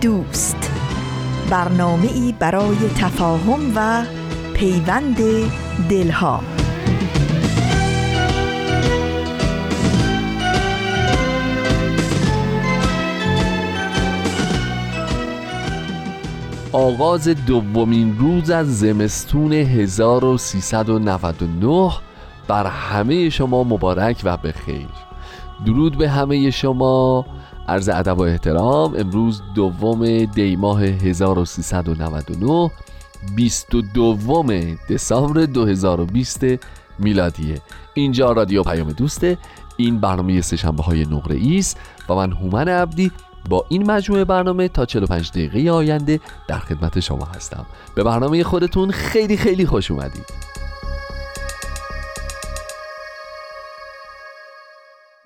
دوست. برنامه ای برای تفاهم و پیوند دلها. آغاز دومین روز از زمستون 1399 بر همه شما مبارک و بخیر. درود به همه شما. عرض ادب و احترام امروز دوم دی ماه 1399 22 دسامبر 2020 میلادیه. اینجا رادیو پیام دوسته این برنامه سشنبه های نقره ایست و من هومن عبدی با این مجموعه برنامه تا 45 دقیقه آینده در خدمت شما هستم. به برنامه خودتون خیلی خیلی خوش اومدید.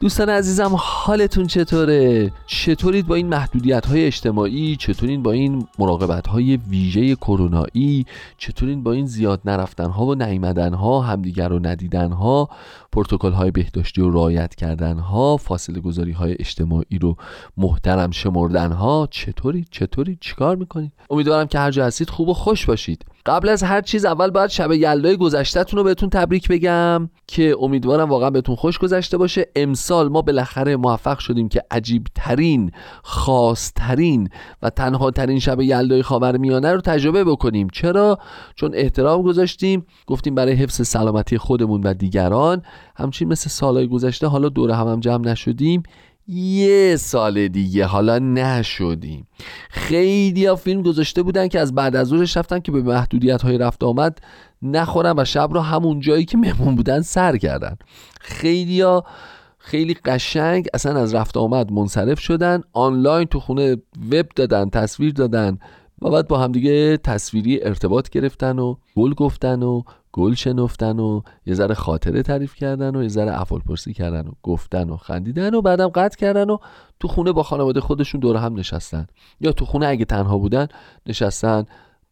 دوستان عزیزم حالتون چطوره؟ چطورید با این محدودیت های اجتماعی؟ چطورین با این مراقبت های ویژه کرونایی؟ چطورین با این زیاد نرفتن ها و نیمدن ها همدیگر رو ندیدن ها پروتکل های بهداشتی و رعایت کردن ها فاصله گذاری های اجتماعی رو محترم شمردن ها چطورید چطورید چیکار می‌کنید؟ امیدوارم که هر جا هستید خوب و خوش باشید. قبل از هر چیز اول باید شب یلدای گذشتهتون رو بهتون تبریک بگم که امیدوارم واقعا بهتون خوش گذشته باشه. امسال ما بالاخره موفق شدیم که عجیب ترین خاص ترین و تنها ترین شب یلدای خاورمیانه رو تجربه بکنیم. چرا؟ چون احترام گذاشتیم گفتیم برای حفظ سلامتی خودمون و دیگران همچین مثل سالهای گذشته حالا دور هم, هم جمع نشدیم یه سال دیگه حالا نشدیم. خیلی ها فیلم گذاشته بودن که از بعد از ظهرش رفتن که به محدودیت های رفت آمد نخورن و شب رو همون جایی که مهمون بودن سر کردن. خیلی ها خیلی قشنگ اصلا از رفت آمد منصرف شدن آنلاین تو خونه وب دادن تصویر دادن و بعد با همدیگه تصویری ارتباط گرفتن و گل گفتن و گل شنفتن و یه ذره خاطره تعریف کردن و یه ذره احوال پرسی کردن و گفتن و خندیدن و بعدم قطع کردن و تو خونه با خانواده خودشون دور هم نشستن. یا تو خونه اگه تنها بودن نشستن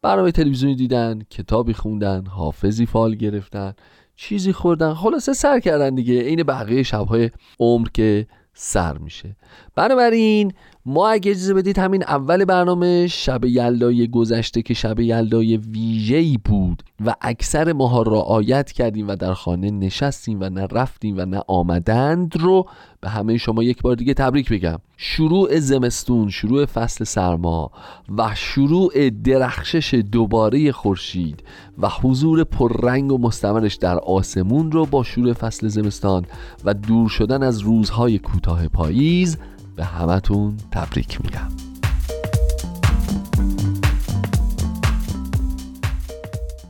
برنامه تلویزیونی دیدن کتابی خوندن حافظی فال گرفتن چیزی خوردن. خلاصه سر کردن دیگه. عین بقیه شبهای عمر که سر میشه. بنابراین ما اگه اجازه بدید همین اول برنامه شب یلدای گذشته که شب یلدای ویژه‌ای بود و اکثر ماها رعایت کردیم و در خانه نشستیم و نه رفتیم و نه آمدند رو به همه شما یک بار دیگه تبریک بگم. شروع زمستون شروع فصل سرما و شروع درخشش دوباره خورشید و حضور پررنگ و مستمرش در آسمون رو با شروع فصل زمستان و دور شدن از روزهای کوتاه پاییز به همتون تبریک میگم.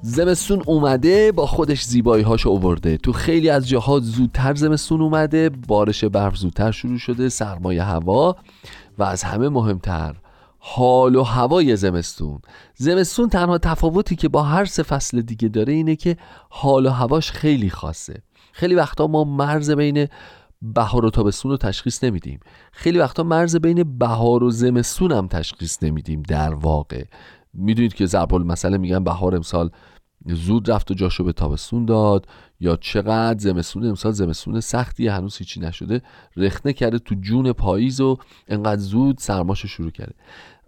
زمستون اومده با خودش زیبایی هاشو اوورده تو خیلی از جاها زودتر زمستون اومده بارش برف زودتر شروع شده سرمایه هوا و از همه مهمتر حال و هوای زمستون. زمستون تنها تفاوتی که با هر سه فصل دیگه داره اینه که حال و هواش خیلی خاصه. خیلی وقتا ما مرز بین بهار و تابستون رو تشخیص نمیدیم. خیلی وقتا مرز بین بهار و زمستون هم تشخیص نمیدیم در واقع. می‌دونید که ضرب مسئله میگن بهار امسال زود رفت و جاشو به تابستون داد. یا چقدر زمستون امسال زمستون سختی هنوز هیچی نشده. رخنه کرده تو جون پاییز و انقدر زود سرماشو شروع کرده.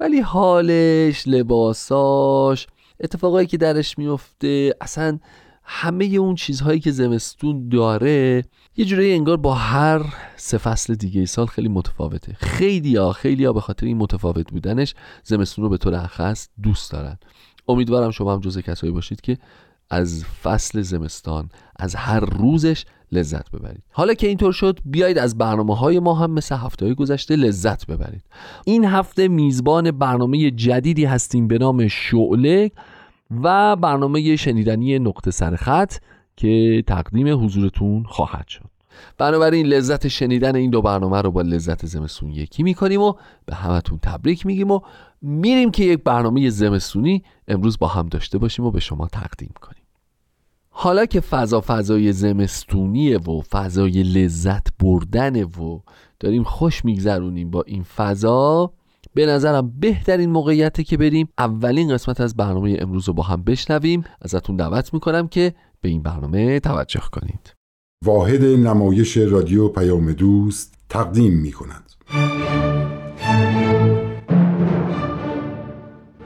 ولی حالش لباساش اتفاقایی که درش میفته اصلا همه اون چیزهایی که زمستون داره یه جوری انگار با هر سه فصل دیگه سال خیلی متفاوته. خیلی ها خیلی ها به خاطر این متفاوت بودنش زمستون رو به طور اخص دوست دارن. امیدوارم شما هم جزء کسایی باشید که از فصل زمستان از هر روزش لذت ببرید. حالا که اینطور شد بیایید از برنامه های ما هم مثل هفته های گذشته لذت ببرید. این هفته میزبان برنامه جدیدی هستیم به نام شعله و برنامه شنیدنی نقطه سرخط که تقدیم حضورتون خواهد شد. بنابراین لذت شنیدن این دو برنامه رو با لذت زمستون یکی می‌کنیم و به همتون تبریک میگیم و میریم که یک برنامه زمستونی امروز با هم داشته باشیم و به شما تقدیم کنیم. حالا که فضا فضای زمستونیه و فضای لذت بردن و داریم خوش میگذرونیم با این فضا به نظرم بهترین موقعیته که بریم اولین قسمت از برنامه امروز رو با هم بشنویم. ازتون دعوت می‌کنم که به این برنامه توجه کنید. واحد نمایش رادیو پیام دوست تقدیم می کند.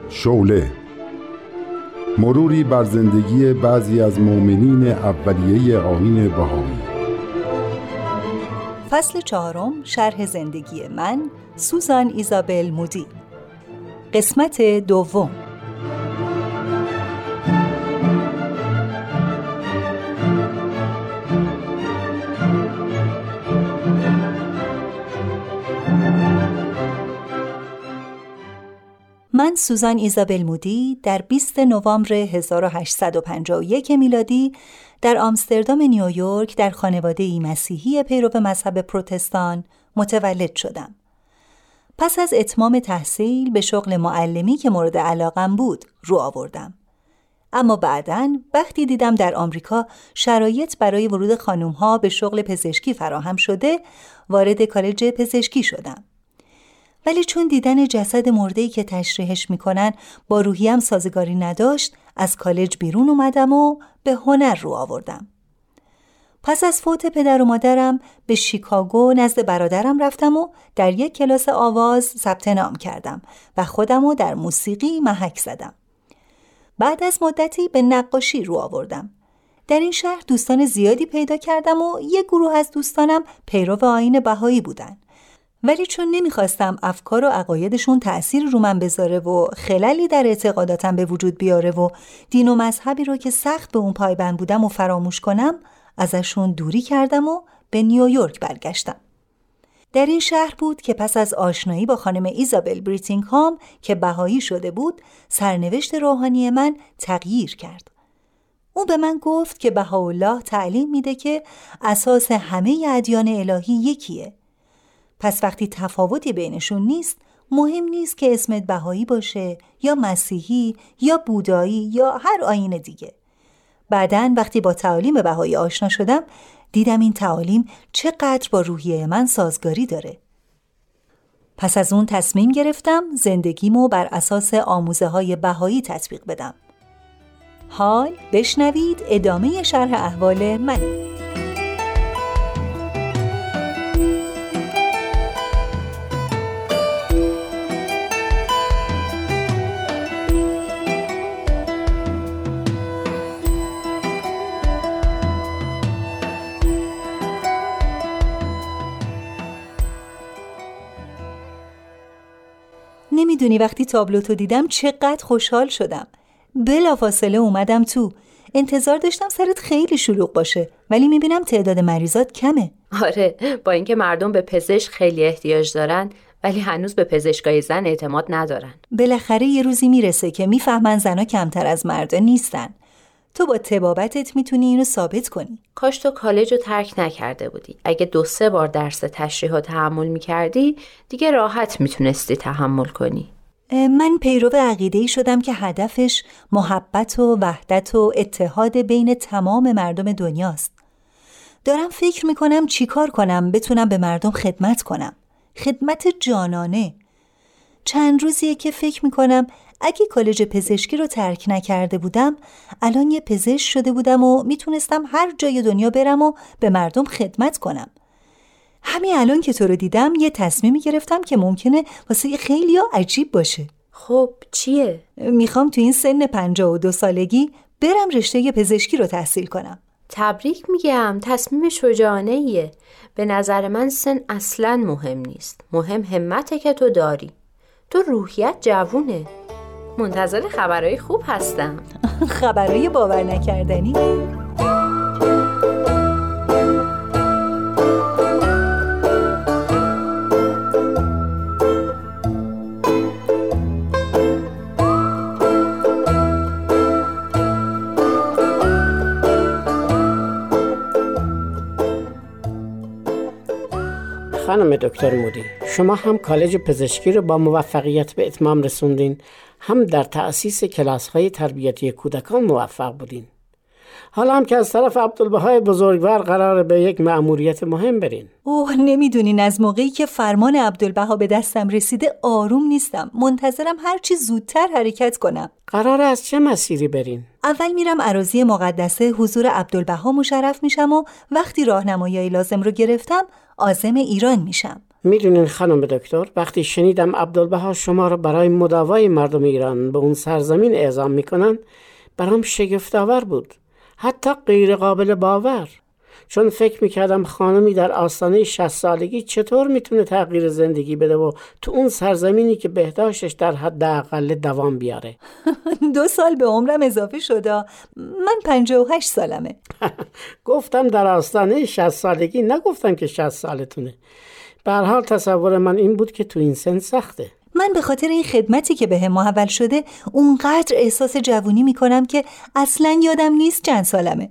شوله مروری بر زندگی بعضی از مؤمنین اولیه آین بهایی. فصل چهارم شرح زندگی من سوزان ایزابل مودی. قسمت دوم. من سوزان ایزابل مودی در 20 نوامبر 1851 میلادی در آمستردام نیویورک در خانواده ای مسیحی پیرو مذهب پروتستان متولد شدم. پس از اتمام تحصیل به شغل معلمی که مورد علاقم بود رو آوردم. اما بعدا وقتی دیدم در آمریکا شرایط برای ورود خانوم ها به شغل پزشکی فراهم شده وارد کالج پزشکی شدم. ولی چون دیدن جسد مردهی که تشریحش می‌کنن با روحیم سازگاری نداشت از کالج بیرون اومدم و به هنر رو آوردم. پس از فوت پدر و مادرم به شیکاگو نزد برادرم رفتم و در یک کلاس آواز ثبت نام کردم و خودم رو در موسیقی محک زدم. بعد از مدتی به نقاشی رو آوردم. در این شهر دوستان زیادی پیدا کردم و یک گروه از دوستانم پیرو آین بهایی بودن. ولی چون نمی‌خواستم افکار و عقایدشون تأثیر رو من بذاره و خللی در اعتقاداتم به وجود بیاره و دین و مذهبی رو که سخت به اون پایبند بودم و فراموش کنم ازشون دوری کردم و به نیویورک برگشتم. در این شهر بود که پس از آشنایی با خانم ایزابل بریتینگ هام که بهایی شده بود سرنوشت روحانی من تغییر کرد. او به من گفت که بهاءالله تعلیم میده که اساس همه ادیان الهی یکیه پس وقتی تفاوتی بینشون نیست مهم نیست که اسمت بهایی باشه یا مسیحی یا بودایی یا هر آین دیگه. بعدا وقتی با تعالیم بهایی آشنا شدم دیدم این تعالیم چقدر با روحیه من سازگاری داره. پس از اون تصمیم گرفتم زندگیمو بر اساس آموزه های بهایی تطبیق بدم. حال بشنوید ادامه شرح احوال منی نمی‌دونی وقتی تابلوتو دیدم چقدر خوشحال شدم. بلافاصله اومدم تو. انتظار داشتم سرت خیلی شلوغ باشه ولی می‌بینم تعداد مریضات کمه. آره با اینکه مردم به پزشک خیلی احتیاج دارن ولی هنوز به پزشکای زن اعتماد ندارن. بالاخره یه روزی می‌رسه که می‌فهمن زنا کمتر از مردا نیستن. تو با تبابتت می‌تونی اینو ثابت کنی. کاش تو کالج رو ترک نکرده بودی. اگه دو سه بار درس تشریح و تحمل می‌کردی دیگه راحت می‌تونستی تحمل کنی. من پیرو عقیده شدم که هدفش محبت و وحدت و اتحاد بین تمام مردم دنیاست. دارم فکر می‌کنم چیکار کنم بتونم به مردم خدمت کنم. خدمت جانانه. چند روزیه که فکر می‌کنم اگه کالج پزشکی رو ترک نکرده بودم الان یه پزشک شده بودم و می‌تونستم هر جای دنیا برم و به مردم خدمت کنم. همین الان که تو رو دیدم یه تصمیمی گرفتم که ممکنه واسه خیلی عجیب باشه. خب چیه؟ می‌خوام تو این سن پنجاه و دو سالگی برم رشته پزشکی رو تحصیل کنم. تبریک میگم. تصمیم شجاعانه ایه به نظر من سن اصلا مهم نیست. مهم همته که تو داری. تو روحیت جوونه. منتظر خبرهای خوب هستم. خبرهای باور نکردنی. خانم دکتر مودی شما هم کالج پزشکی رو با موفقیت به اتمام رسوندین. هم در تأسیس کلاس های تربیتی کودکان موفق بودین. حالا هم که از طرف عبدالبهای بزرگوار قرار به یک مأموریت مهم برین. اوه نمی‌دونین از موقعی که فرمان عبدالبها به دستم رسیده آروم نیستم. منتظرم هرچی زودتر حرکت کنم. قرار از چه مسیری برین؟ اول میرم عراضی مقدسه حضور عبدالبها مشرف میشم و وقتی راهنمایی لازم رو گرفتم عازم ایران میشم. می‌دونین خانم دکتر وقتی شنیدم عبدالبها شما رو برای مداوای مردم ایران به اون سرزمین اعزام می‌کنن برام شگفتآور بود. حتی غیر قابل باور. چون فکر می‌کردم خانمی در آستانه 60 سالگی چطور می‌تونه تغییر زندگی بده و تو اون سرزمینی که بهداشتش در حد اقل دوام بیاره؟ دو سال به عمرم اضافه شده من 58 سالمه. گفتم در آستانه 60 سالگی نگفتم که 60 سالتونه. به حال تصور من این بود که تو این سن سخته. من به خاطر این خدمتی که به محول شده اونقدر احساس جوونی می‌کنم که اصلا یادم نیست چند سالمه.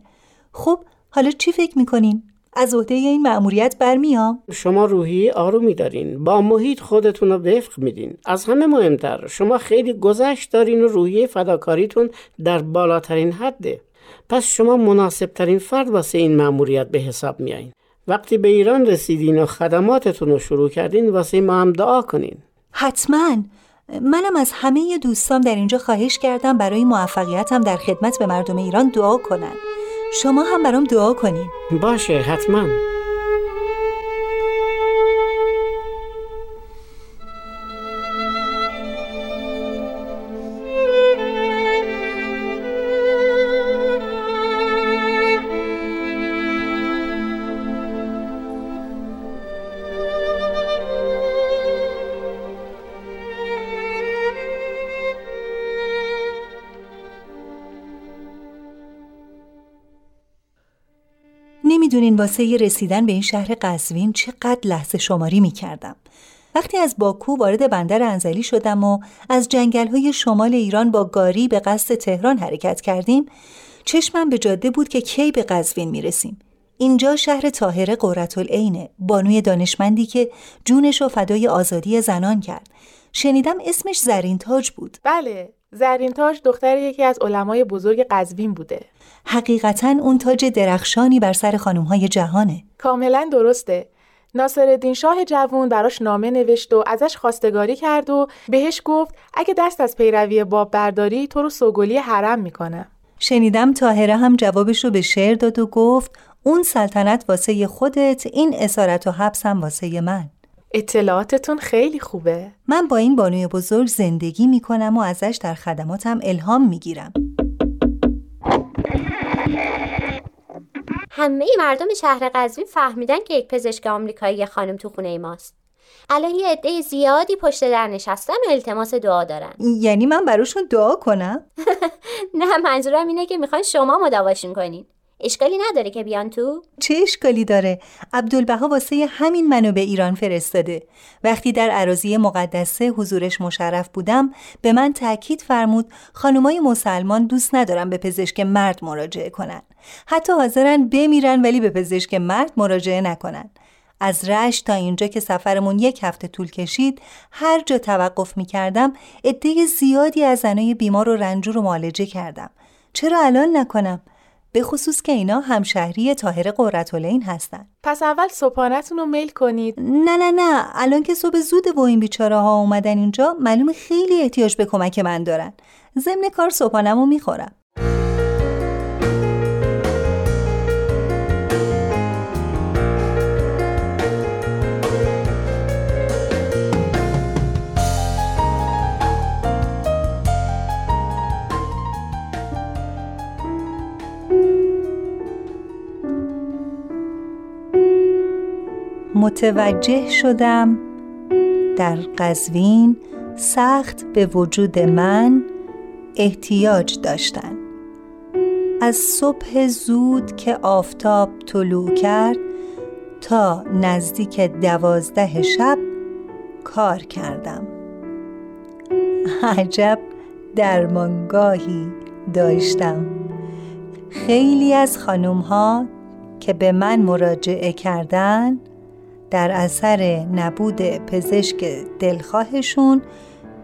خب حالا چی فکر می‌کنین؟ از عهده این مأموریت برمیام. شما روحی آرومی دارین. با محیط خودتون رو وفق میدین. از همه مهمتر. شما خیلی گذشت دارین و روحی فداکاریتون در بالاترین حده. پس شما مناسبترین فرد واسه این مأموریت به حساب میایین وقتی به ایران رسیدین و خدماتتون رو شروع کردین واسه ما هم دعا کنین. حتما. منم از همه دوستام در اینجا خواهش کردم برای موفقیتم در خدمت به مردم ایران دعا کنن. شما هم برام دعا کنین. باشه حتما. نمی‌دونین واسه رسیدن به این شهر قزوین چقدر لحظه شماری می‌کردم. وقتی از باکو وارد بندر انزلی شدم و از جنگل های شمال ایران با گاری به قصد تهران حرکت کردیم چشمم به جاده بود که کی به قزوین می‌رسیم. اینجا شهر طاهره قرتالعینه بانوی دانشمندی که جونش و فدای آزادی زنان کرد. شنیدم اسمش زرین تاج بود. بله. زرین تاج دختر یکی از علمای بزرگ قزوین بوده. حقیقتا اون تاج درخشانی بر سر خانمهای جهانه. کاملا درسته. ناصرالدین شاه جوون براش نامه نوشت و ازش خواستگاری کرد و بهش گفت اگه دست از پیروی باب برداری تو رو سوگلی حرم می‌کنه. شنیدم تاهره هم جوابش رو به شعر داد و گفت اون سلطنت واسه خودت این اسارت و حبس هم واسه من. اطلاعاتتون خیلی خوبه. من با این بانوی بزرگ زندگی می‌کنم و ازش در خدماتم الهام می‌گیرم. همه مردم شهر قزوین فهمیدن که یک پزشک آمریکایی خانم تو خونه ماست. الان یه عده زیادی پشت در نشستن و التماس دعا دارن. یعنی من براشون دعا کنم؟ نه منظورم اینه که می‌خوان شما مداواشون کنین. اشکالی نداره که بیان تو؟ چه اشکالی داره؟ عبدالبها واسه همین منو به ایران فرستاده. وقتی در عراضی مقدسه حضورش مشرف بودم به من تاکید فرمود خانمای مسلمان دوست ندارن به پزشک مرد مراجعه کنن. حتی حاضرن بمیرن ولی به پزشک مرد مراجعه نکنن. از رش تا اینجا که سفرمون یک هفته طول کشید هر جا توقف می کردم زیادی از زنای بیمار و رنجور رو معالجه کردم. چرا الان نکنم؟ به خصوص که اینا همشهری طاهر قرتالعین هستن. پس اول صبحانتون رو میل کنید. نه نه نه. الان که صبح زوده و این بیچاره ها اومدن اینجا معلوم خیلی احتیاج به کمک من دارن. ضمن کار صبحانمو می‌خورم. متوجه شدم. در قزوین سخت به وجود من احتیاج داشتن. از صبح زود که آفتاب طلوع کرد تا نزدیک دوازده شب کار کردم. عجب درمانگاهی داشتم. خیلی از خانوم ها که به من مراجعه کردن در اثر نبود پزشک دلخواهشون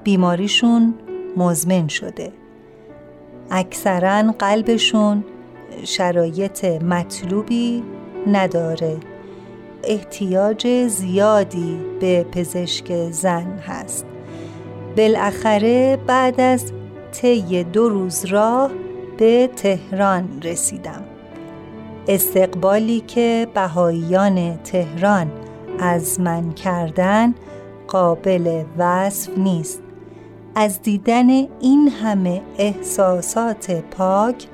بیماریشون مزمن شده. اکثرا قلبشون شرایط مطلوبی نداره. احتیاج زیادی به پزشک زن هست. بالاخره بعد از طی دو روز راه به تهران رسیدم. استقبالی که بهاییان تهران از من کردن قابل وصف نیست از دیدن این همه احساسات پاک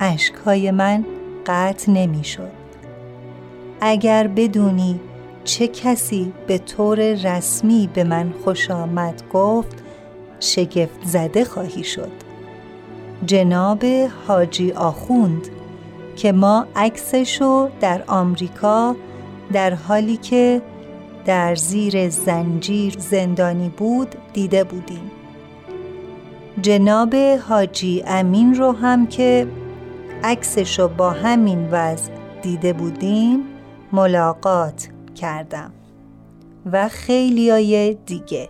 اشکهای من قطع نمی شد. اگر بدونی چه کسی به طور رسمی به من خوش آمد گفت شگفت زده خواهی شد جناب حاجی آخوند که ما عکسشو در آمریکا در حالی که در زیر زنجیر زندانی بود دیده بودیم. جناب حاجی امین رو هم که عکسشو با همین وضع دیده بودیم ملاقات کردم. و خیلیای دیگه.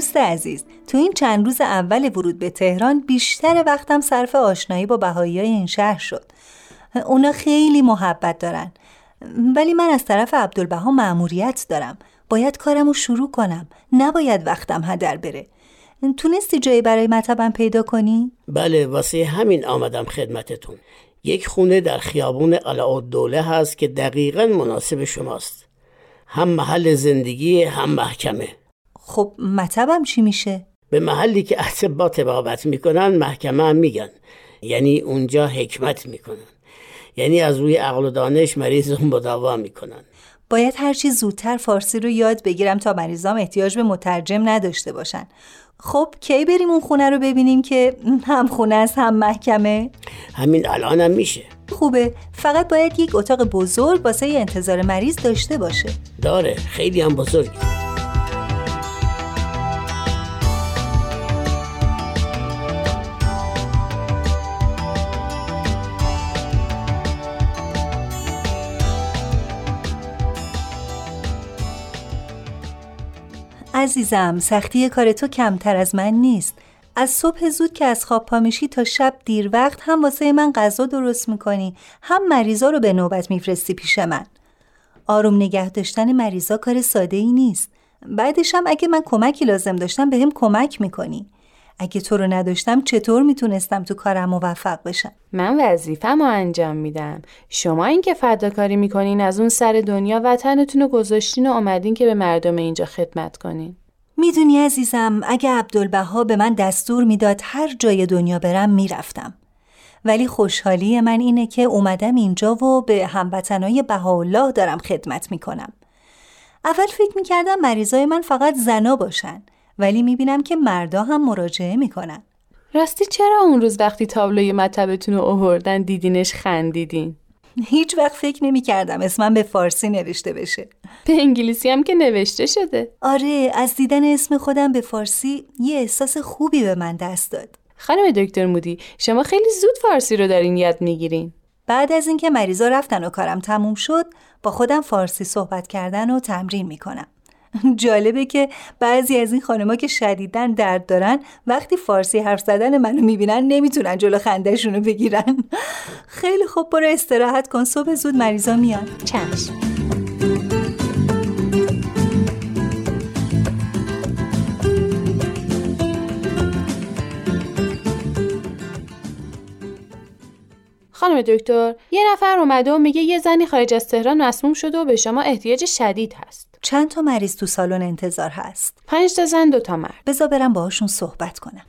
دوست عزیز تو این چند روز اول ورود به تهران بیشتر وقتم صرف آشنایی با بهایی این شهر شد. اونا خیلی محبت دارن. ولی من از طرف عبدالبها معموریت دارم. باید کارم رو شروع کنم. نباید وقتم هدر بره. تونستی جایی برای مطبم پیدا کنی؟ بله واسه همین آمدم خدمتتون. یک خونه در خیابون قلعه دوله هست که دقیقا مناسب شماست. هم محل زندگی هم محکمه. خب مطبم چی میشه؟ به محلی که اطبا تبابت می‌کنن محکمه هم میگن. یعنی اونجا حکمت می‌کنن. یعنی از روی عقل و دانش مریض رو مداوا می‌کنن. باید هرچی زودتر فارسی رو یاد بگیرم تا مریضام احتیاج به مترجم نداشته باشن. خب کی بریم اون خونه رو ببینیم که هم خونه است هم محکمه؟ همین الانم هم میشه. خوبه. فقط باید یک اتاق بزرگ واسه انتظار مریض داشته باشه. داره. خیلی هم بزرگه. عزیزم سختی کار تو کمتر از من نیست. از صبح زود که از خواب پا میشی تا شب دیر وقت هم واسه من غذا درست می‌کنی. هم مریضا رو به نوبت میفرستی پیش من. آروم نگه داشتن مریضا کار ساده ای نیست. بعدش هم اگه من کمکی لازم داشتم به هم کمک می‌کنی. اگه تو رو نداشتم چطور می‌تونستم تو کارم موفق بشم؟ من وظیفه‌مو انجام میدم. شما این که فداکاری می‌کنین از اون سر دنیا وطنتون رو گذاشتین و آمدین که به مردم اینجا خدمت کنین. می‌دونی عزیزم اگه عبدالبها به من دستور می‌داد هر جای دنیا برم می‌رفتم. ولی خوشحالی من اینه که اومدم اینجا و به هموطنای بهاءالله دارم خدمت می‌کنم. اول فکر می‌کردم مریضای من فقط زنا باشن. ولی می‌بینم که مردا هم مراجعه می‌کنن. راستی چرا اون روز وقتی تابلوی مطبتون رو اووردن دیدینش خندیدین؟ هیچ وقت فکر نمی کردم اسمم به فارسی نوشته بشه. به انگلیسی هم که نوشته شده. آره از دیدن اسم خودم به فارسی یه احساس خوبی به من دست داد. خانم دکتر مودی شما خیلی زود فارسی رو دارین یاد می‌گیرین. بعد از اینکه مریضا رفتن و کارم تموم شد با خودم فارسی صحبت کردن و تمرین می‌کنم. جالبه که بعضی از این خانمها که شدیدن درد دارن وقتی فارسی حرف زدن منو می‌بینن نمی‌تونن جلو خندهشون رو بگیرن. خیلی خوب برو استراحت کن. صبح زود مریضا میان. چشم. خانم دکتر یه نفر اومده و میگه یه زنی خارج از تهران مسموم شده و به شما احتیاج شدید هست. چند تا مریض تو سالن انتظار هست؟ پنج تا زن دو تا مرد. بذار برم باهاشون صحبت کنم.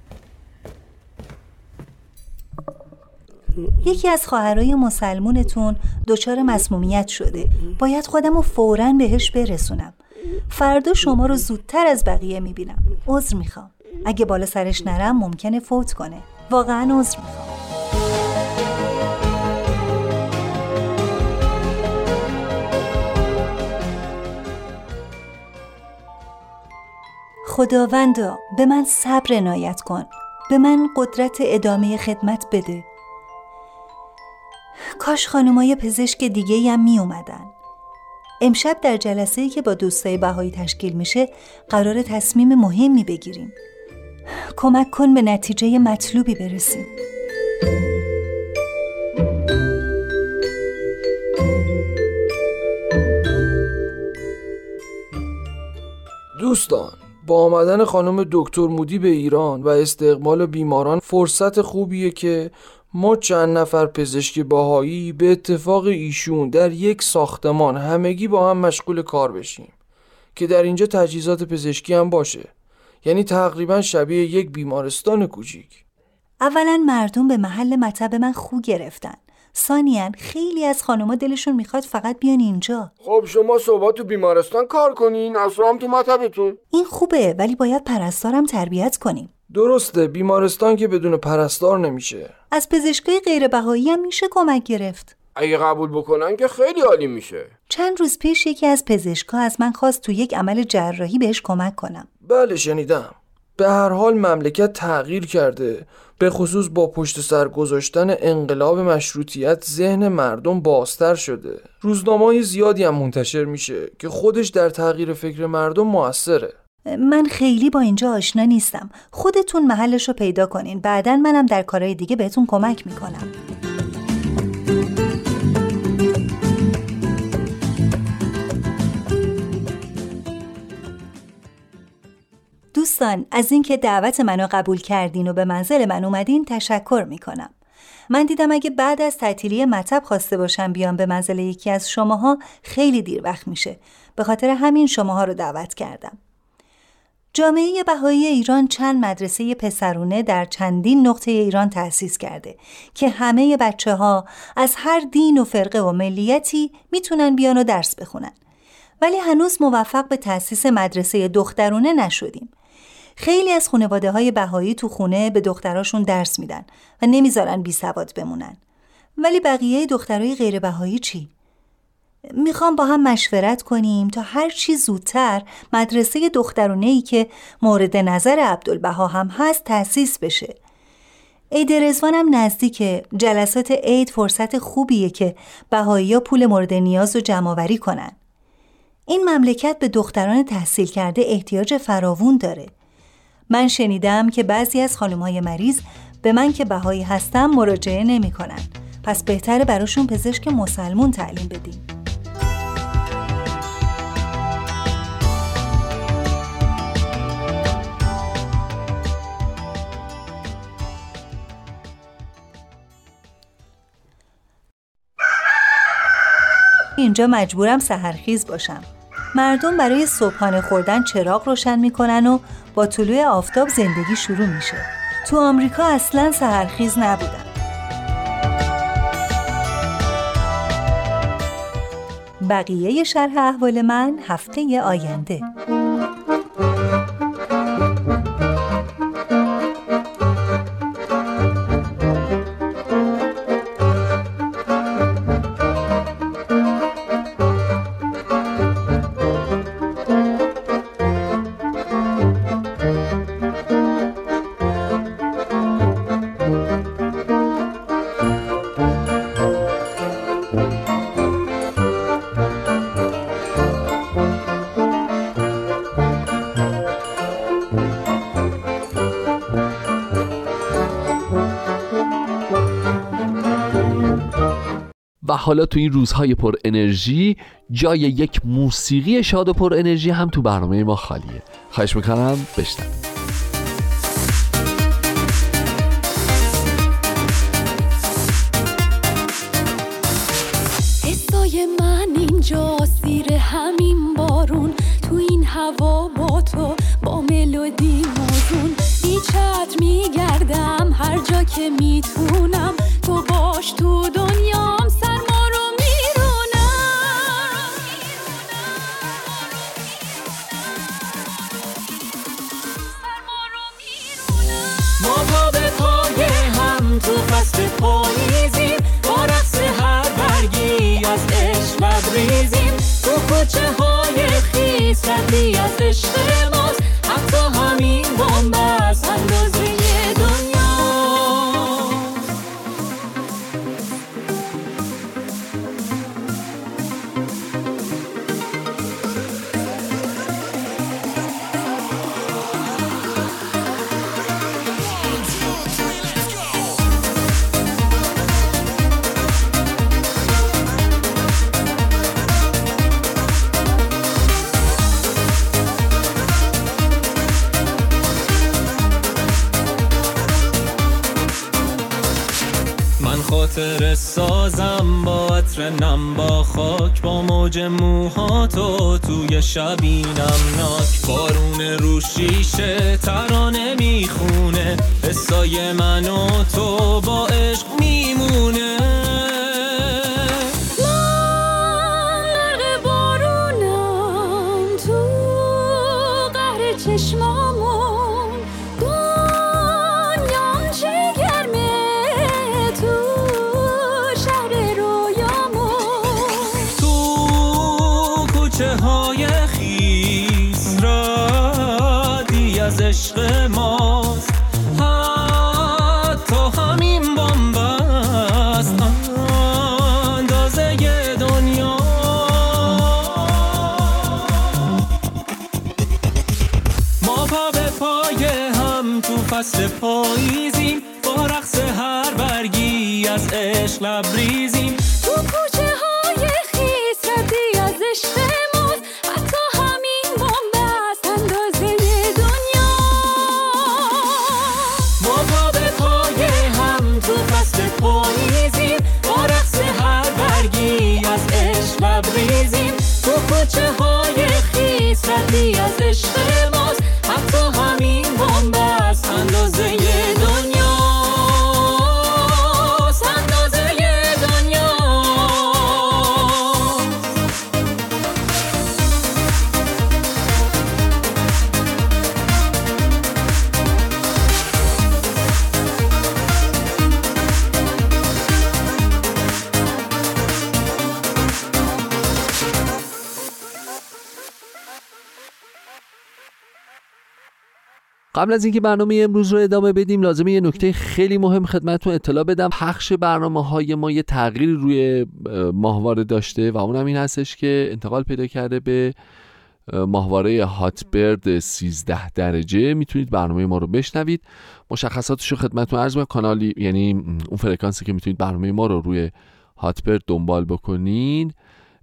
یکی از خواهرای مسلمونتون دچار مسمومیت شده. باید خودم رو فورا بهش برسونم. فردا شما رو زودتر از بقیه می‌بینم. عذر می‌خوام. اگه بالا سرش نرم ممکنه فوت کنه. واقعا عذر می‌خوام. خداوندا به من صبر عنایت کن. به من قدرت ادامه خدمت بده. کاش خانمای پزشک دیگه هم می اومدن. امشب در جلسه ای که با دوستای بهایی تشکیل میشه قرار تصمیم مهمی بگیریم. کمک کن به نتیجه مطلوبی برسیم. دوستان با آمدن خانم دکتر مودی به ایران و استقبال بیماران فرصت خوبیه که ما چند نفر پزشک باهایی به اتفاق ایشون در یک ساختمان همگی با هم مشغول کار بشیم که در اینجا تجهیزات پزشکی هم باشه. یعنی تقریبا شبیه یک بیمارستان کوچیک. اولا مردم به محل مطب من خو گرفتن. ثانیا خیلی از خانوما دلشون می‌خواد فقط بیان اینجا. خب شما صبح تو بیمارستان کار کنین هم تو مطبتون. این خوبه ولی باید پرستارم تربیت کنیم. درسته بیمارستان که بدون پرستار نمیشه. از پزشکای غیر بهایی هم میشه کمک گرفت. اگه قبول بکنن که خیلی عالی میشه. چند روز پیش یکی از پزشکا از من خواست تو یک عمل جراحی بهش کمک کنم. بله شنیدم. به هر حال مملکت تغییر کرده. به خصوص با پشت سر گذاشتن انقلاب مشروطیت ذهن مردم بازتر شده. روزنامه زیادی هم منتشر میشه که خودش در تغییر فکر مردم موثره. من خیلی با اینجا آشنا نیستم. خودتون محلش رو پیدا کنین. بعدا منم در کارهای دیگه بهتون کمک می‌کنم. دوستان از اینکه دعوت منو قبول کردین و به منزل من اومدین تشکر می‌کنم من دیدم اگه بعد از تعطیلی مطب خواسته باشم بیام به منزل یکی از شماها خیلی دیر وقت میشه به خاطر همین شماها رو دعوت کردم جامعه بهایی ایران چند مدرسه پسرونه در چندین نقطه ایران تأسیس کرده که همه بچه ها از هر دین و فرقه و ملیتی می‌تونن بیان و درس بخونن. ولی هنوز موفق به تأسیس مدرسه دخترونه نشدیم. خیلی از خانواده های بهایی تو خونه به دختراشون درس میدن و نمی‌ذارن بی سواد بمونن. ولی بقیه دخترای غیر بهایی چی؟ می‌خوام با هم مشورت کنیم تا هر چی زودتر مدرسه دخترونه ای که مورد نظر عبدالبها هم هست تأسیس بشه. عید هم نزدیک جلسات عید فرصت خوبیه که بهایی ها پول مورد نیاز رو جمعآوری کنن. این مملکت به دختران تحصیل کرده احتیاج فراوون داره. من شنیدم که بعضی از خانم های مریض به من که بهایی هستم مراجعه نمی کنن. پس بهتره براشون پزشک مسلمون تعلیم بدیم. اینجا مجبورم سهرخیز باشم مردم برای صبحانه خوردن چراغ روشن می‌کنن و با طلوع آفتاب زندگی شروع میشه. تو آمریکا اصلا سهرخیز نبودن. بقیه شرح احوال من هفته آینده. حالا تو این روزهای پر انرژی جای یک موسیقی شاد و پر انرژی هم تو برنامه ما خالیه. خواهش می‌کنم من اینجا همین بارون. تو این هوا با تو با ملودی موزون. بیچت میگردم هر جا که می‌تونم. تو باش تو دنیا خیس از عشق سازم با عطر نم با خاک با موج موهاتو توی شبی نمناک بارون رو شیشه ترانه می‌خونه. حسای من و تو Deixa قبل از اینکه برنامه امروز رو ادامه بدیم لازمه یه نکته خیلی مهم خدمتتون اطلاع بدم. پخش برنامه های ما یه تغییری روی اه، ماهواره داشته و اونم این هستش که انتقال پیدا کرده به اه، ماهواره هاتبرد 13 درجه. می‌تونید برنامه ما رو بشنوید. مشخصاتش رو خدمتتون عرض کنم کانالی یعنی اون فرکانسی که می‌تونید برنامه ما رو روی هاتبرد دنبال بکنین.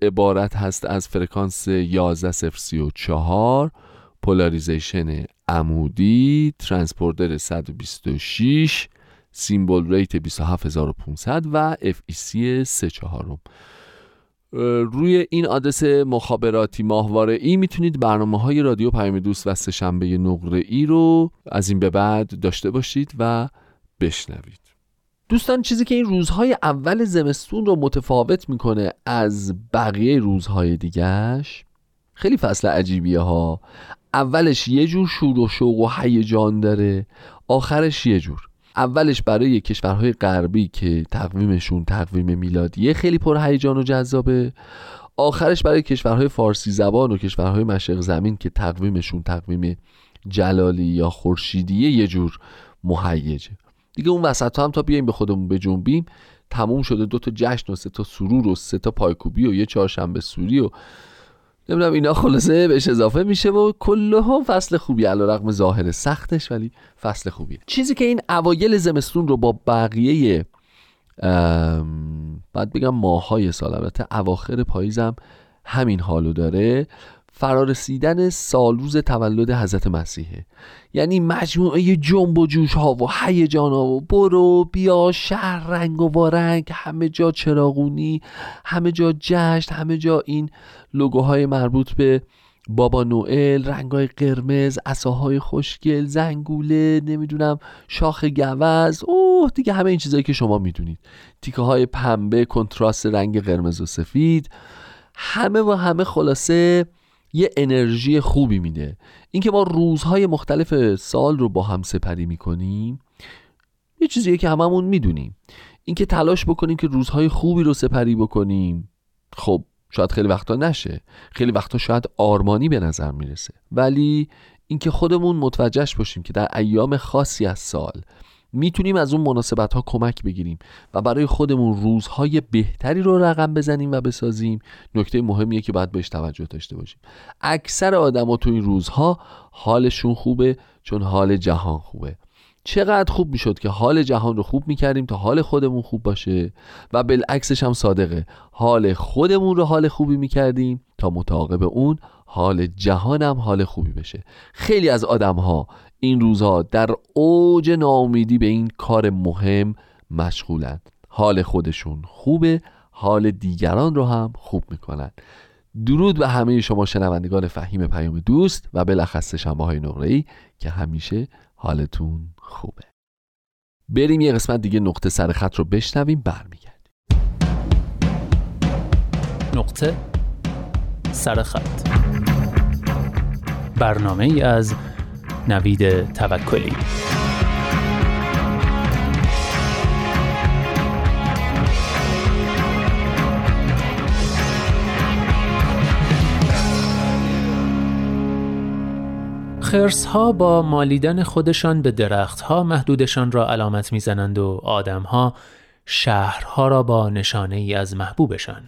عبارت هست از فرکانس 11034 polarization عمودی ترانسپوردر 126 symbol rate 27500 و FEC 34 روی این آدرس مخابراتی ماهواره ای می‌تونید برنامه های رادیو پیام دوست و سه‌شنبه نقره ای رو از این به بعد داشته باشید و بشنوید. دوستان چیزی که این روزهای اول زمستون رو متفاوت می‌کنه از بقیه روزهای دیگهش خیلی فصل عجیبیه ها اولش یه جور شور و شوق و هیجان داره آخرش یه جور. اولش برای کشورهای غربی که تقویمشون تقویم میلادیه خیلی پر هیجان و جذابه. آخرش برای کشورهای فارسی زبان و کشورهای مشرق زمین که تقویمشون تقویم جلالی یا خورشیدیه یه جور مهیجه. دیگه اون وسط هم تا بیایم به خودمون بجنبیم تموم شده دو تا جشن و سه تا سرور و سه تا پایکوبی و یه چهارشنبه سوری و نمی‌دونم اینا خلاصه بهش اضافه میشه و کلها فصل خوبی علا رقم ظاهر سختش ولی فصل خوبیه. چیزی که این اوایل زمستون رو با بقیه بعد بگم ماهای سال البته اواخر پاییزم همین حالو داره. فرارسیدن سالروز تولد حضرت مسیحه. یعنی مجموعه جنب و جوش ها و هیجان ها و برو بیا شهر رنگ و وارنگ همه جا چراغونی همه جا جشن همه جا این لوگوهای مربوط به بابا نوئل رنگای قرمز عصاهای خوشگل زنگوله نمی‌دونم شاخ گوز. اوه دیگه همه این چیزایی که شما می‌دونید. تیکه های پنبه کنتراست رنگ قرمز و سفید. همه و همه خلاصه یه انرژی خوبی میده. اینکه ما روزهای مختلف سال رو با هم سپری می‌کنیم یه چیزیه که هممون می‌دونیم. اینکه تلاش بکنیم که روزهای خوبی رو سپری بکنیم خب شاید خیلی وقتا نشه. خیلی وقتا شاید آرمانی به نظر می‌رسه. ولی اینکه خودمون متوجهش باشیم که در ایام خاصی از سال می‌تونیم از اون مناسبت ها کمک بگیریم و برای خودمون روزهای بهتری رو رقم بزنیم و بسازیم. نکته مهمیه که باید بهش توجه داشته باشیم. اکثر آدما تو این روزها حالشون خوبه چون حال جهان خوبه. چقدر خوب می‌شد که حال جهان رو خوب می‌کردیم تا حال خودمون خوب باشه و بالعکسش هم صادقه. حال خودمون رو حال خوبی می‌کردیم تا متعاقب اون حال جهان هم حال خوبی بشه. خیلی از آدم ها این روزها در اوج ناامیدی به این کار مهم مشغولند. حال خودشون خوبه حال دیگران رو هم خوب می‌کنن. درود به همه شما شنوندگان فهیم پیام دوست و بالاخص شنبه های نقره که همیشه حالتون خوبه. بریم یه قسمت دیگه نقطه سر خط رو بشنویم برمیگردیم. نقطه سرخط برنامه ای از نوید توکلی خرس ها با مالیدن خودشان به درخت ها محدودشان را علامت می‌زنند و آدم ها شهرها را با نشانه ای از محبوبشان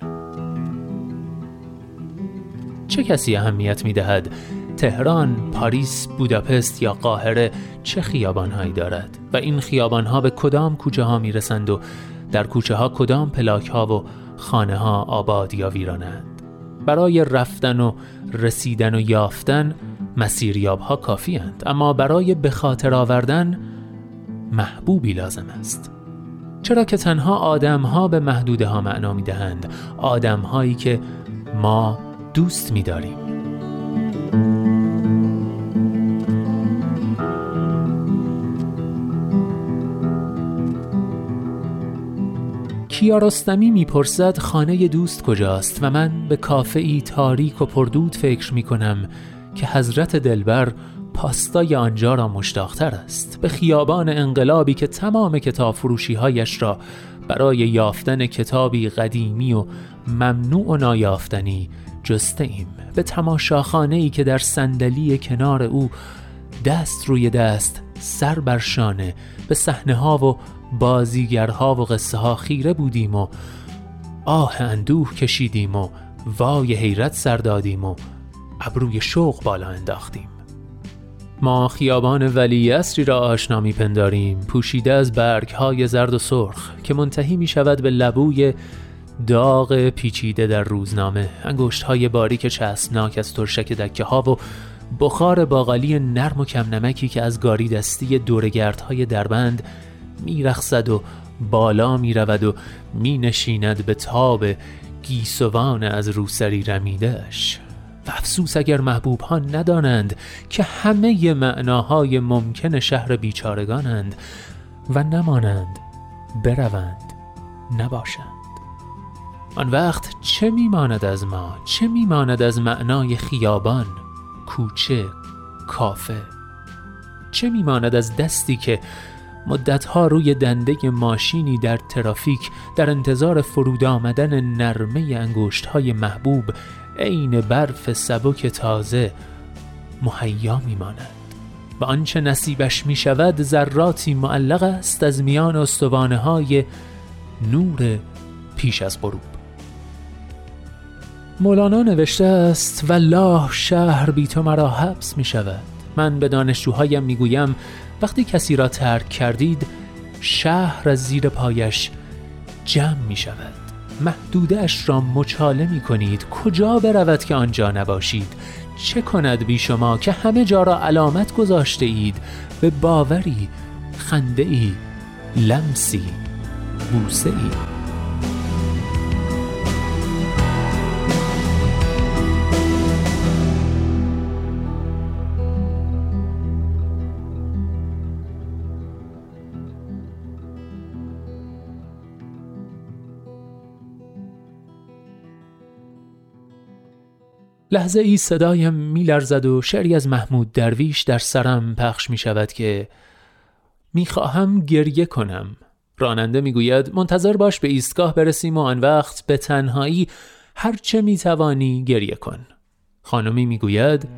چه کسی اهمیت می دهد؟ تهران، پاریس، بوداپست یا قاهره چه خیابانهایی دارد؟ و این خیابانها به کدام کوچه ها می رسند و در کوچه ها کدام پلاک ها و خانه ها آباد یا ویرانند؟ برای رفتن و رسیدن و یافتن مسیریاب ها کافی هند. اما برای به خاطر آوردن محبوبی لازم است. چرا که تنها آدم ها به محدوده ها معنا می دهند آدم هایی که ما دوست می داریم کیارستمی می‌پرسد خانه دوست کجاست و من به کافه ای تاریک و پردود فکر می کنم که حضرت دلبر پاستای آنجا را مشتاقتر است. به خیابان انقلابی که تمام کتاب فروشی هایش را برای یافتن کتابی قدیمی و ممنوع و نایافتنی جسته ایم به تماشاخانه ای که در صندلی کنار او دست روی دست سر بر شانه به صحنه ها و بازیگرها و قصه ها خیره بودیم و آه اندوه کشیدیم و وای حیرت سر دادیم و ابروی شوق بالا انداختیم. ما خیابان ولی اصری را آشنا پنداریم پوشیده از برگ های زرد و سرخ که منتهی می شود به لبوی داغ پیچیده در روزنامه انگشت های باریک چسبناک از ترشک دکه ها و بخار باقالی نرم و کم نمکی که از گاری دستی دورگردهای دربند میرخصد و بالا می رود و می نشیند به تاب گیسوان از روسری رمیدهش و افسوس اگر محبوب ها ندانند که همه معناهای ممکن شهر بیچارگانند و نمانند بروند نباشند. آن وقت چه میماند از ما؟ چه میماند از معنای خیابان کوچه کافه؟ چه میماند از دستی که مدتها روی دنده ماشینی در ترافیک در انتظار فرود آمدن نرمه انگشت های محبوب عین برف سبک تازه مهیا میماند. و آنچه نصیبش می شود ذراتی معلق است از میان استوانه های نور پیش از غروب. مولانا نوشته است والله شهر بی تو مرا حبس می شود من به دانشجوهایم می گویم وقتی کسی را ترک کردید شهر از زیر پایش جمع می شود. محدودش را مچاله می کنید. کجا برود که آنجا نباشید؟ چه کند بی شما که همه جا را علامت گذاشته اید؟ به باوری خنده ای لمسی بوسه ای لحظه ای صدایم میلرزد و شعری از محمود درویش در سرم پخش می شود که می‌خواهم گریه کنم. راننده می‌گوید منتظر باش به ایستگاه برسیم و آن وقت به تنهایی هرچه می‌توانی گریه کن. خانمی می‌گوید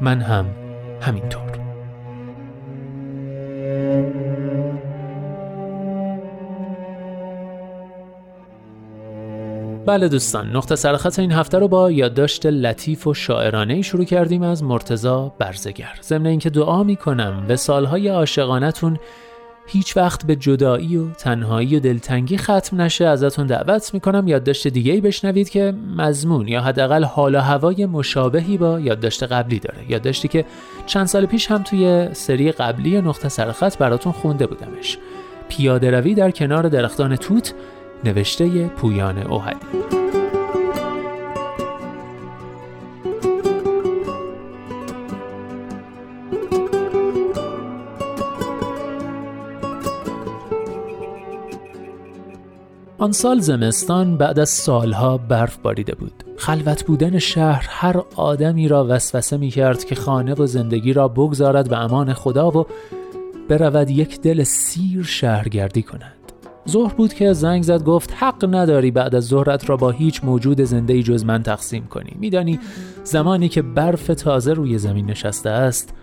من هم همینطور. بله دوستان نقطه سرخط این هفته رو با یادداشت لطیف و شاعرانه شروع کردیم از مرتزا برزگر. ضمن اینکه دعا می‌کنم به سالهای عاشقانتون هیچ وقت به جدایی و تنهایی و دلتنگی ختم نشه. ازتون دعوت می‌کنم یادداشت دیگه ای بشنوید که مضمون یا حداقل حال و هوای مشابهی با یادداشت قبلی داره. یادداشتی که چند سال پیش هم توی سری قبلی نقطه سرخط براتون خونده بودمش. پیاده روی در کنار درختان توت نوشته پویان اوهلی آن سال زمستان بعد از سالها برف باریده بود. خلوت بودن شهر هر آدمی را وسوسه می کرد که خانه و زندگی را بگذارد به امان خدا و برود یک دل سیر شهرگردی کند. ظهر بود که زنگ زد گفت حق نداری بعد از ظهرت را با هیچ موجود زنده جز من تقسیم کنی. میدانی زمانی که برف تازه روی زمین نشسته است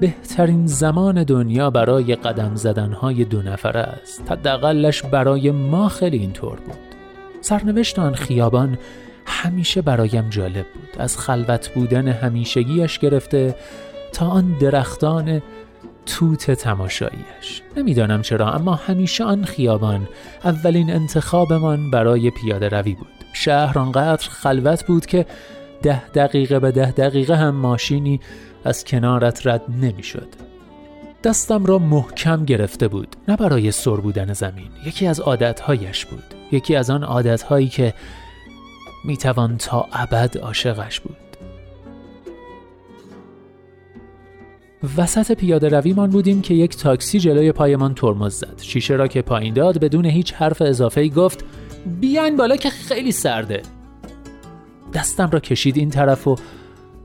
بهترین زمان دنیا برای قدم زدنهای دو نفره است. حداقلش برای ما خیلی اینطور بود. سرنوشت آن خیابان همیشه برایم جالب بود. از خلوت بودن همیشگیش گرفته تا آن درختان توت تماشاییش نمی‌دانم چرا اما همیشه آن خیابان اولین انتخابمان برای پیاده روی بود. شهر آنقدر خلوت بود که ده دقیقه به ده دقیقه هم ماشینی از کنارت رد نمی‌شد. دستم را محکم گرفته بود نه برای سر بودن زمین یکی از عادتهایش بود. یکی از آن عادتهایی که می‌توان تا ابد عاشقش بود. وسط پیاده رویمان بودیم که یک تاکسی جلوی پایمان ترمز زد. شیشه را که پایین داد بدون هیچ حرف اضافه ای گفت بیاین بالا که خیلی سرده. دستم را کشید این طرف و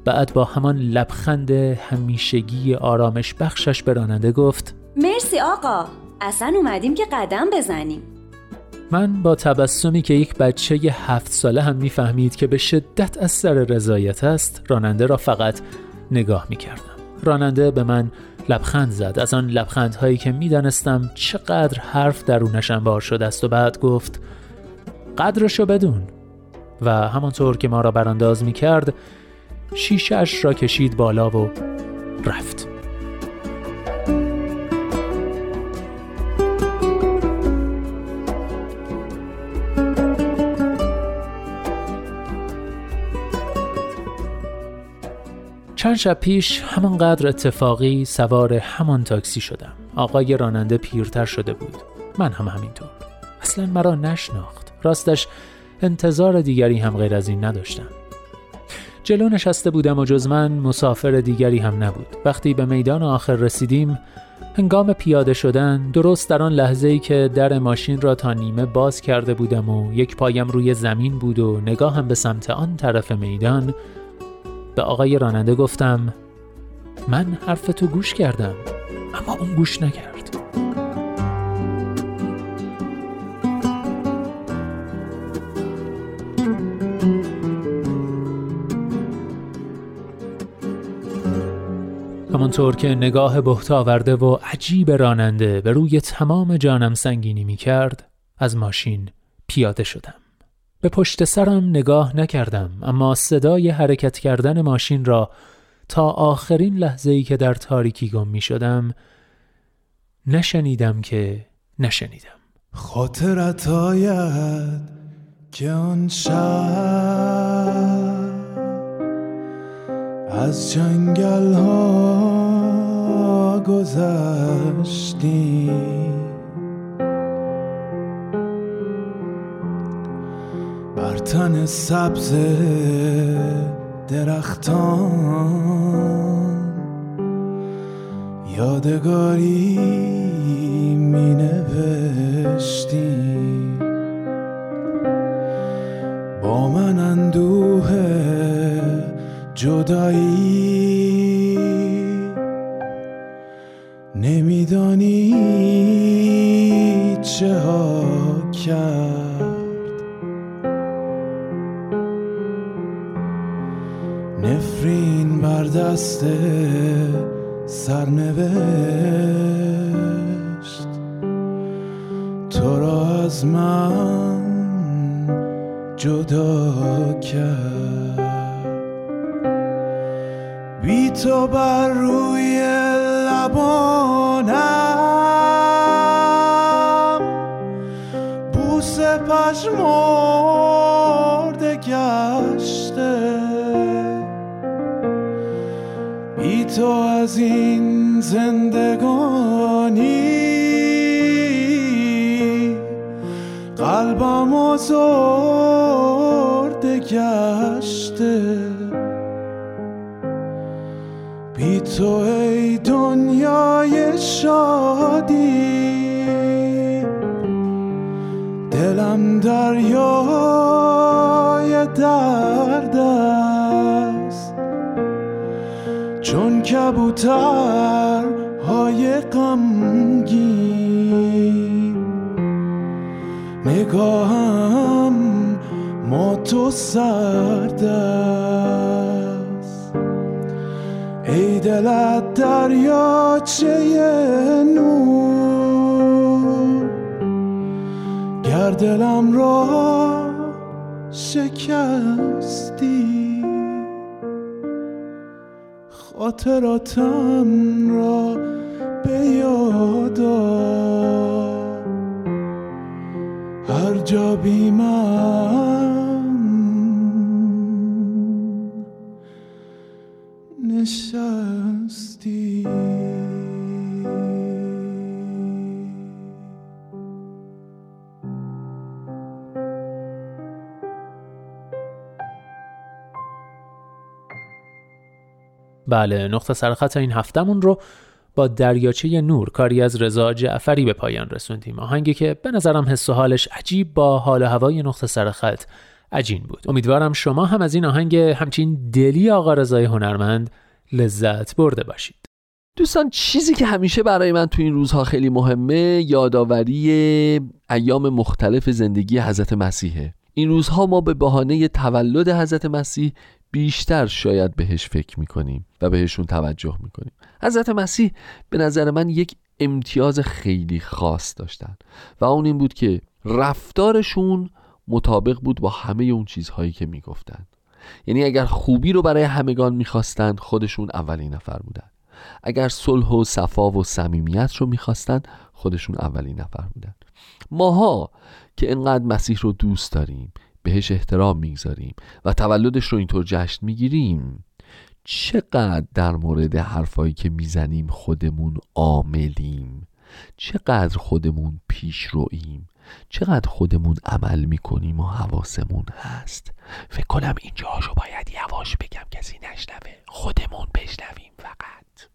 بعد با همان لبخند همیشگی آرامش بخشش به راننده گفت مرسی آقا اصلا اومدیم که قدم بزنیم. من با تبسمی که یک بچه هفت ساله هم می‌فهمید که به شدت از سر رضایت است راننده را فقط نگاه می‌کردم. راننده به من لبخند زد. از آن لبخندهایی که می‌دانستم چقدر حرف درونش انبار شده است و بعد گفت قدرشو بدون. و همانطور که ما را برانداز می کرد شیشش را کشید بالا و رفت. چند شب پیش همانقدر اتفاقی سوار همان تاکسی شدم. آقای راننده پیرتر شده بود. من هم همینطور. اصلا مرا نشناخت. راستش انتظار دیگری هم غیر از این نداشتم. جلو نشسته بودم و جز من مسافر دیگری هم نبود. وقتی به میدان آخر رسیدیم هنگام پیاده شدن درست در آن لحظه ای که در ماشین را تا نیمه باز کرده بودم و یک پایم روی زمین بود و نگاهم به سمت آن طرف میدان به آقای راننده گفتم من حرف تو گوش کردم اما اون گوش نکرد. همانطور که نگاه بهت آورده و عجیب راننده به روی تمام جانم سنگینی می کرد از ماشین پیاده شدم. به پشت سرم نگاه نکردم اما صدای حرکت کردن ماشین را تا آخرین لحظه ای که در تاریکی گم می شدم نشنیدم که نشنیدم. خاطرت آید که آن شب از جنگل ها گذشتیم تن سبز درختان. یادگاری دلم دریای درد است. چون کبوتر های غمگین نگاهم ما تو سرد است. ای دلت دریاچه نور گر دلم را شکستی خاطراتم را به یاد. هر جا بی من نشستی بله نقطه سرخط این هفتمون رو با دریاچه نور کاری از رضا جعفری به پایان رسوندیم. آهنگی که به نظرم حس و حالش عجیب با حال و هوای نقطه سرخط عجین بود. امیدوارم شما هم از این آهنگ همچین دلی آقا رضای هنرمند لذت برده باشید. دوستان چیزی که همیشه برای من تو این روزها خیلی مهمه یادآوری ایام مختلف زندگی حضرت مسیحه. این روزها ما به بهانه تولد حضرت مسیح بیشتر شاید بهش فکر می‌کنیم و بهشون توجه می‌کنیم. حضرت مسیح به نظر من یک امتیاز خیلی خاص داشتن و اون این بود که رفتارشون مطابق بود با همه اون چیزهایی که می‌گفتن. یعنی اگر خوبی رو برای همگان می‌خواستن خودشون اولین نفر بودن. اگر صلح و صفا و صمیمیت رو می‌خواستن خودشون اولین نفر بودن. ماها که انقدر مسیح رو دوست داریم بهش احترام می‌گذاریم و تولدش رو اینطور جشن می‌گیریم چقدر در مورد حرفایی که می‌زنیم خودمون عاملیم؟ چقدر خودمون پیش رویم چقدر خودمون عمل می‌کنیم و حواسمون هست؟ فکر کنم اینجاشو باید یواش بگم کسی نشنوه. خودمون بشنویم فقط.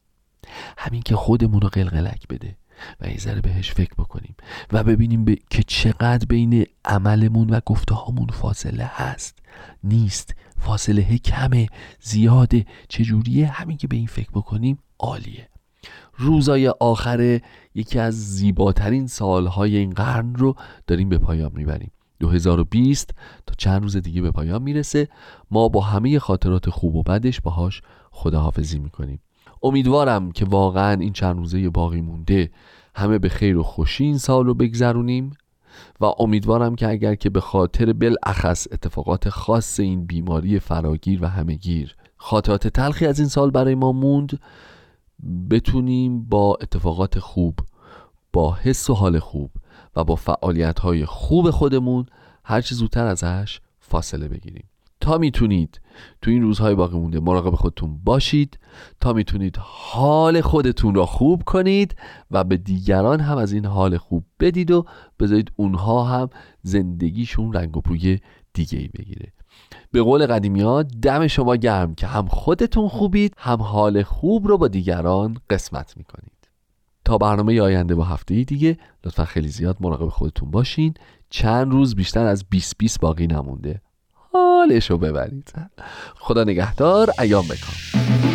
همین که خودمون رو قلقلک بده. و یه ذره بهش فکر بکنیم و ببینیم ب... که چقدر بین عملمون و گفته هامون فاصله هست. نیست. فاصله کمه زیاده. چجوریه؟ همین که به این فکر بکنیم عالیه. روزای آخر یکی از زیباترین سالهای این قرن رو داریم به پایان می‌بریم. 2020 تا چند روز دیگه به پایان می‌رسه. ما با همه خاطرات خوب و بدش باهاش خداحافظی می‌کنیم. امیدوارم که واقعا این چند روزه باقی مونده همه به خیر و خوشی این سال رو بگذرونیم و امیدوارم که اگر که به خاطر بالاخص اتفاقات خاص این بیماری فراگیر و همهگیر خاطرات تلخی از این سال برای ما موند بتونیم با اتفاقات خوب با حس و حال خوب و با فعالیت های خوب خودمون هرچه زودتر ازش فاصله بگیریم. تا می‌تونید تو این روزهای باقی مونده مراقب خودتون باشید تا می‌تونید حال خودتون را خوب کنید و به دیگران هم از این حال خوب بدید و بذارید اونها هم زندگیشون رنگ و بوی دیگه ای بگیره. به قول قدیمی ها دم شما گرم که هم خودتون خوبید هم حال خوب رو با دیگران قسمت می‌کنید. تا برنامه آینده با هفته دیگه لطفا خیلی زیاد مراقب خودتون باشین. چند روز بیشتر از 20 20 باقی نمونده. حالشو ببرید. خدا نگهدار ایام بکام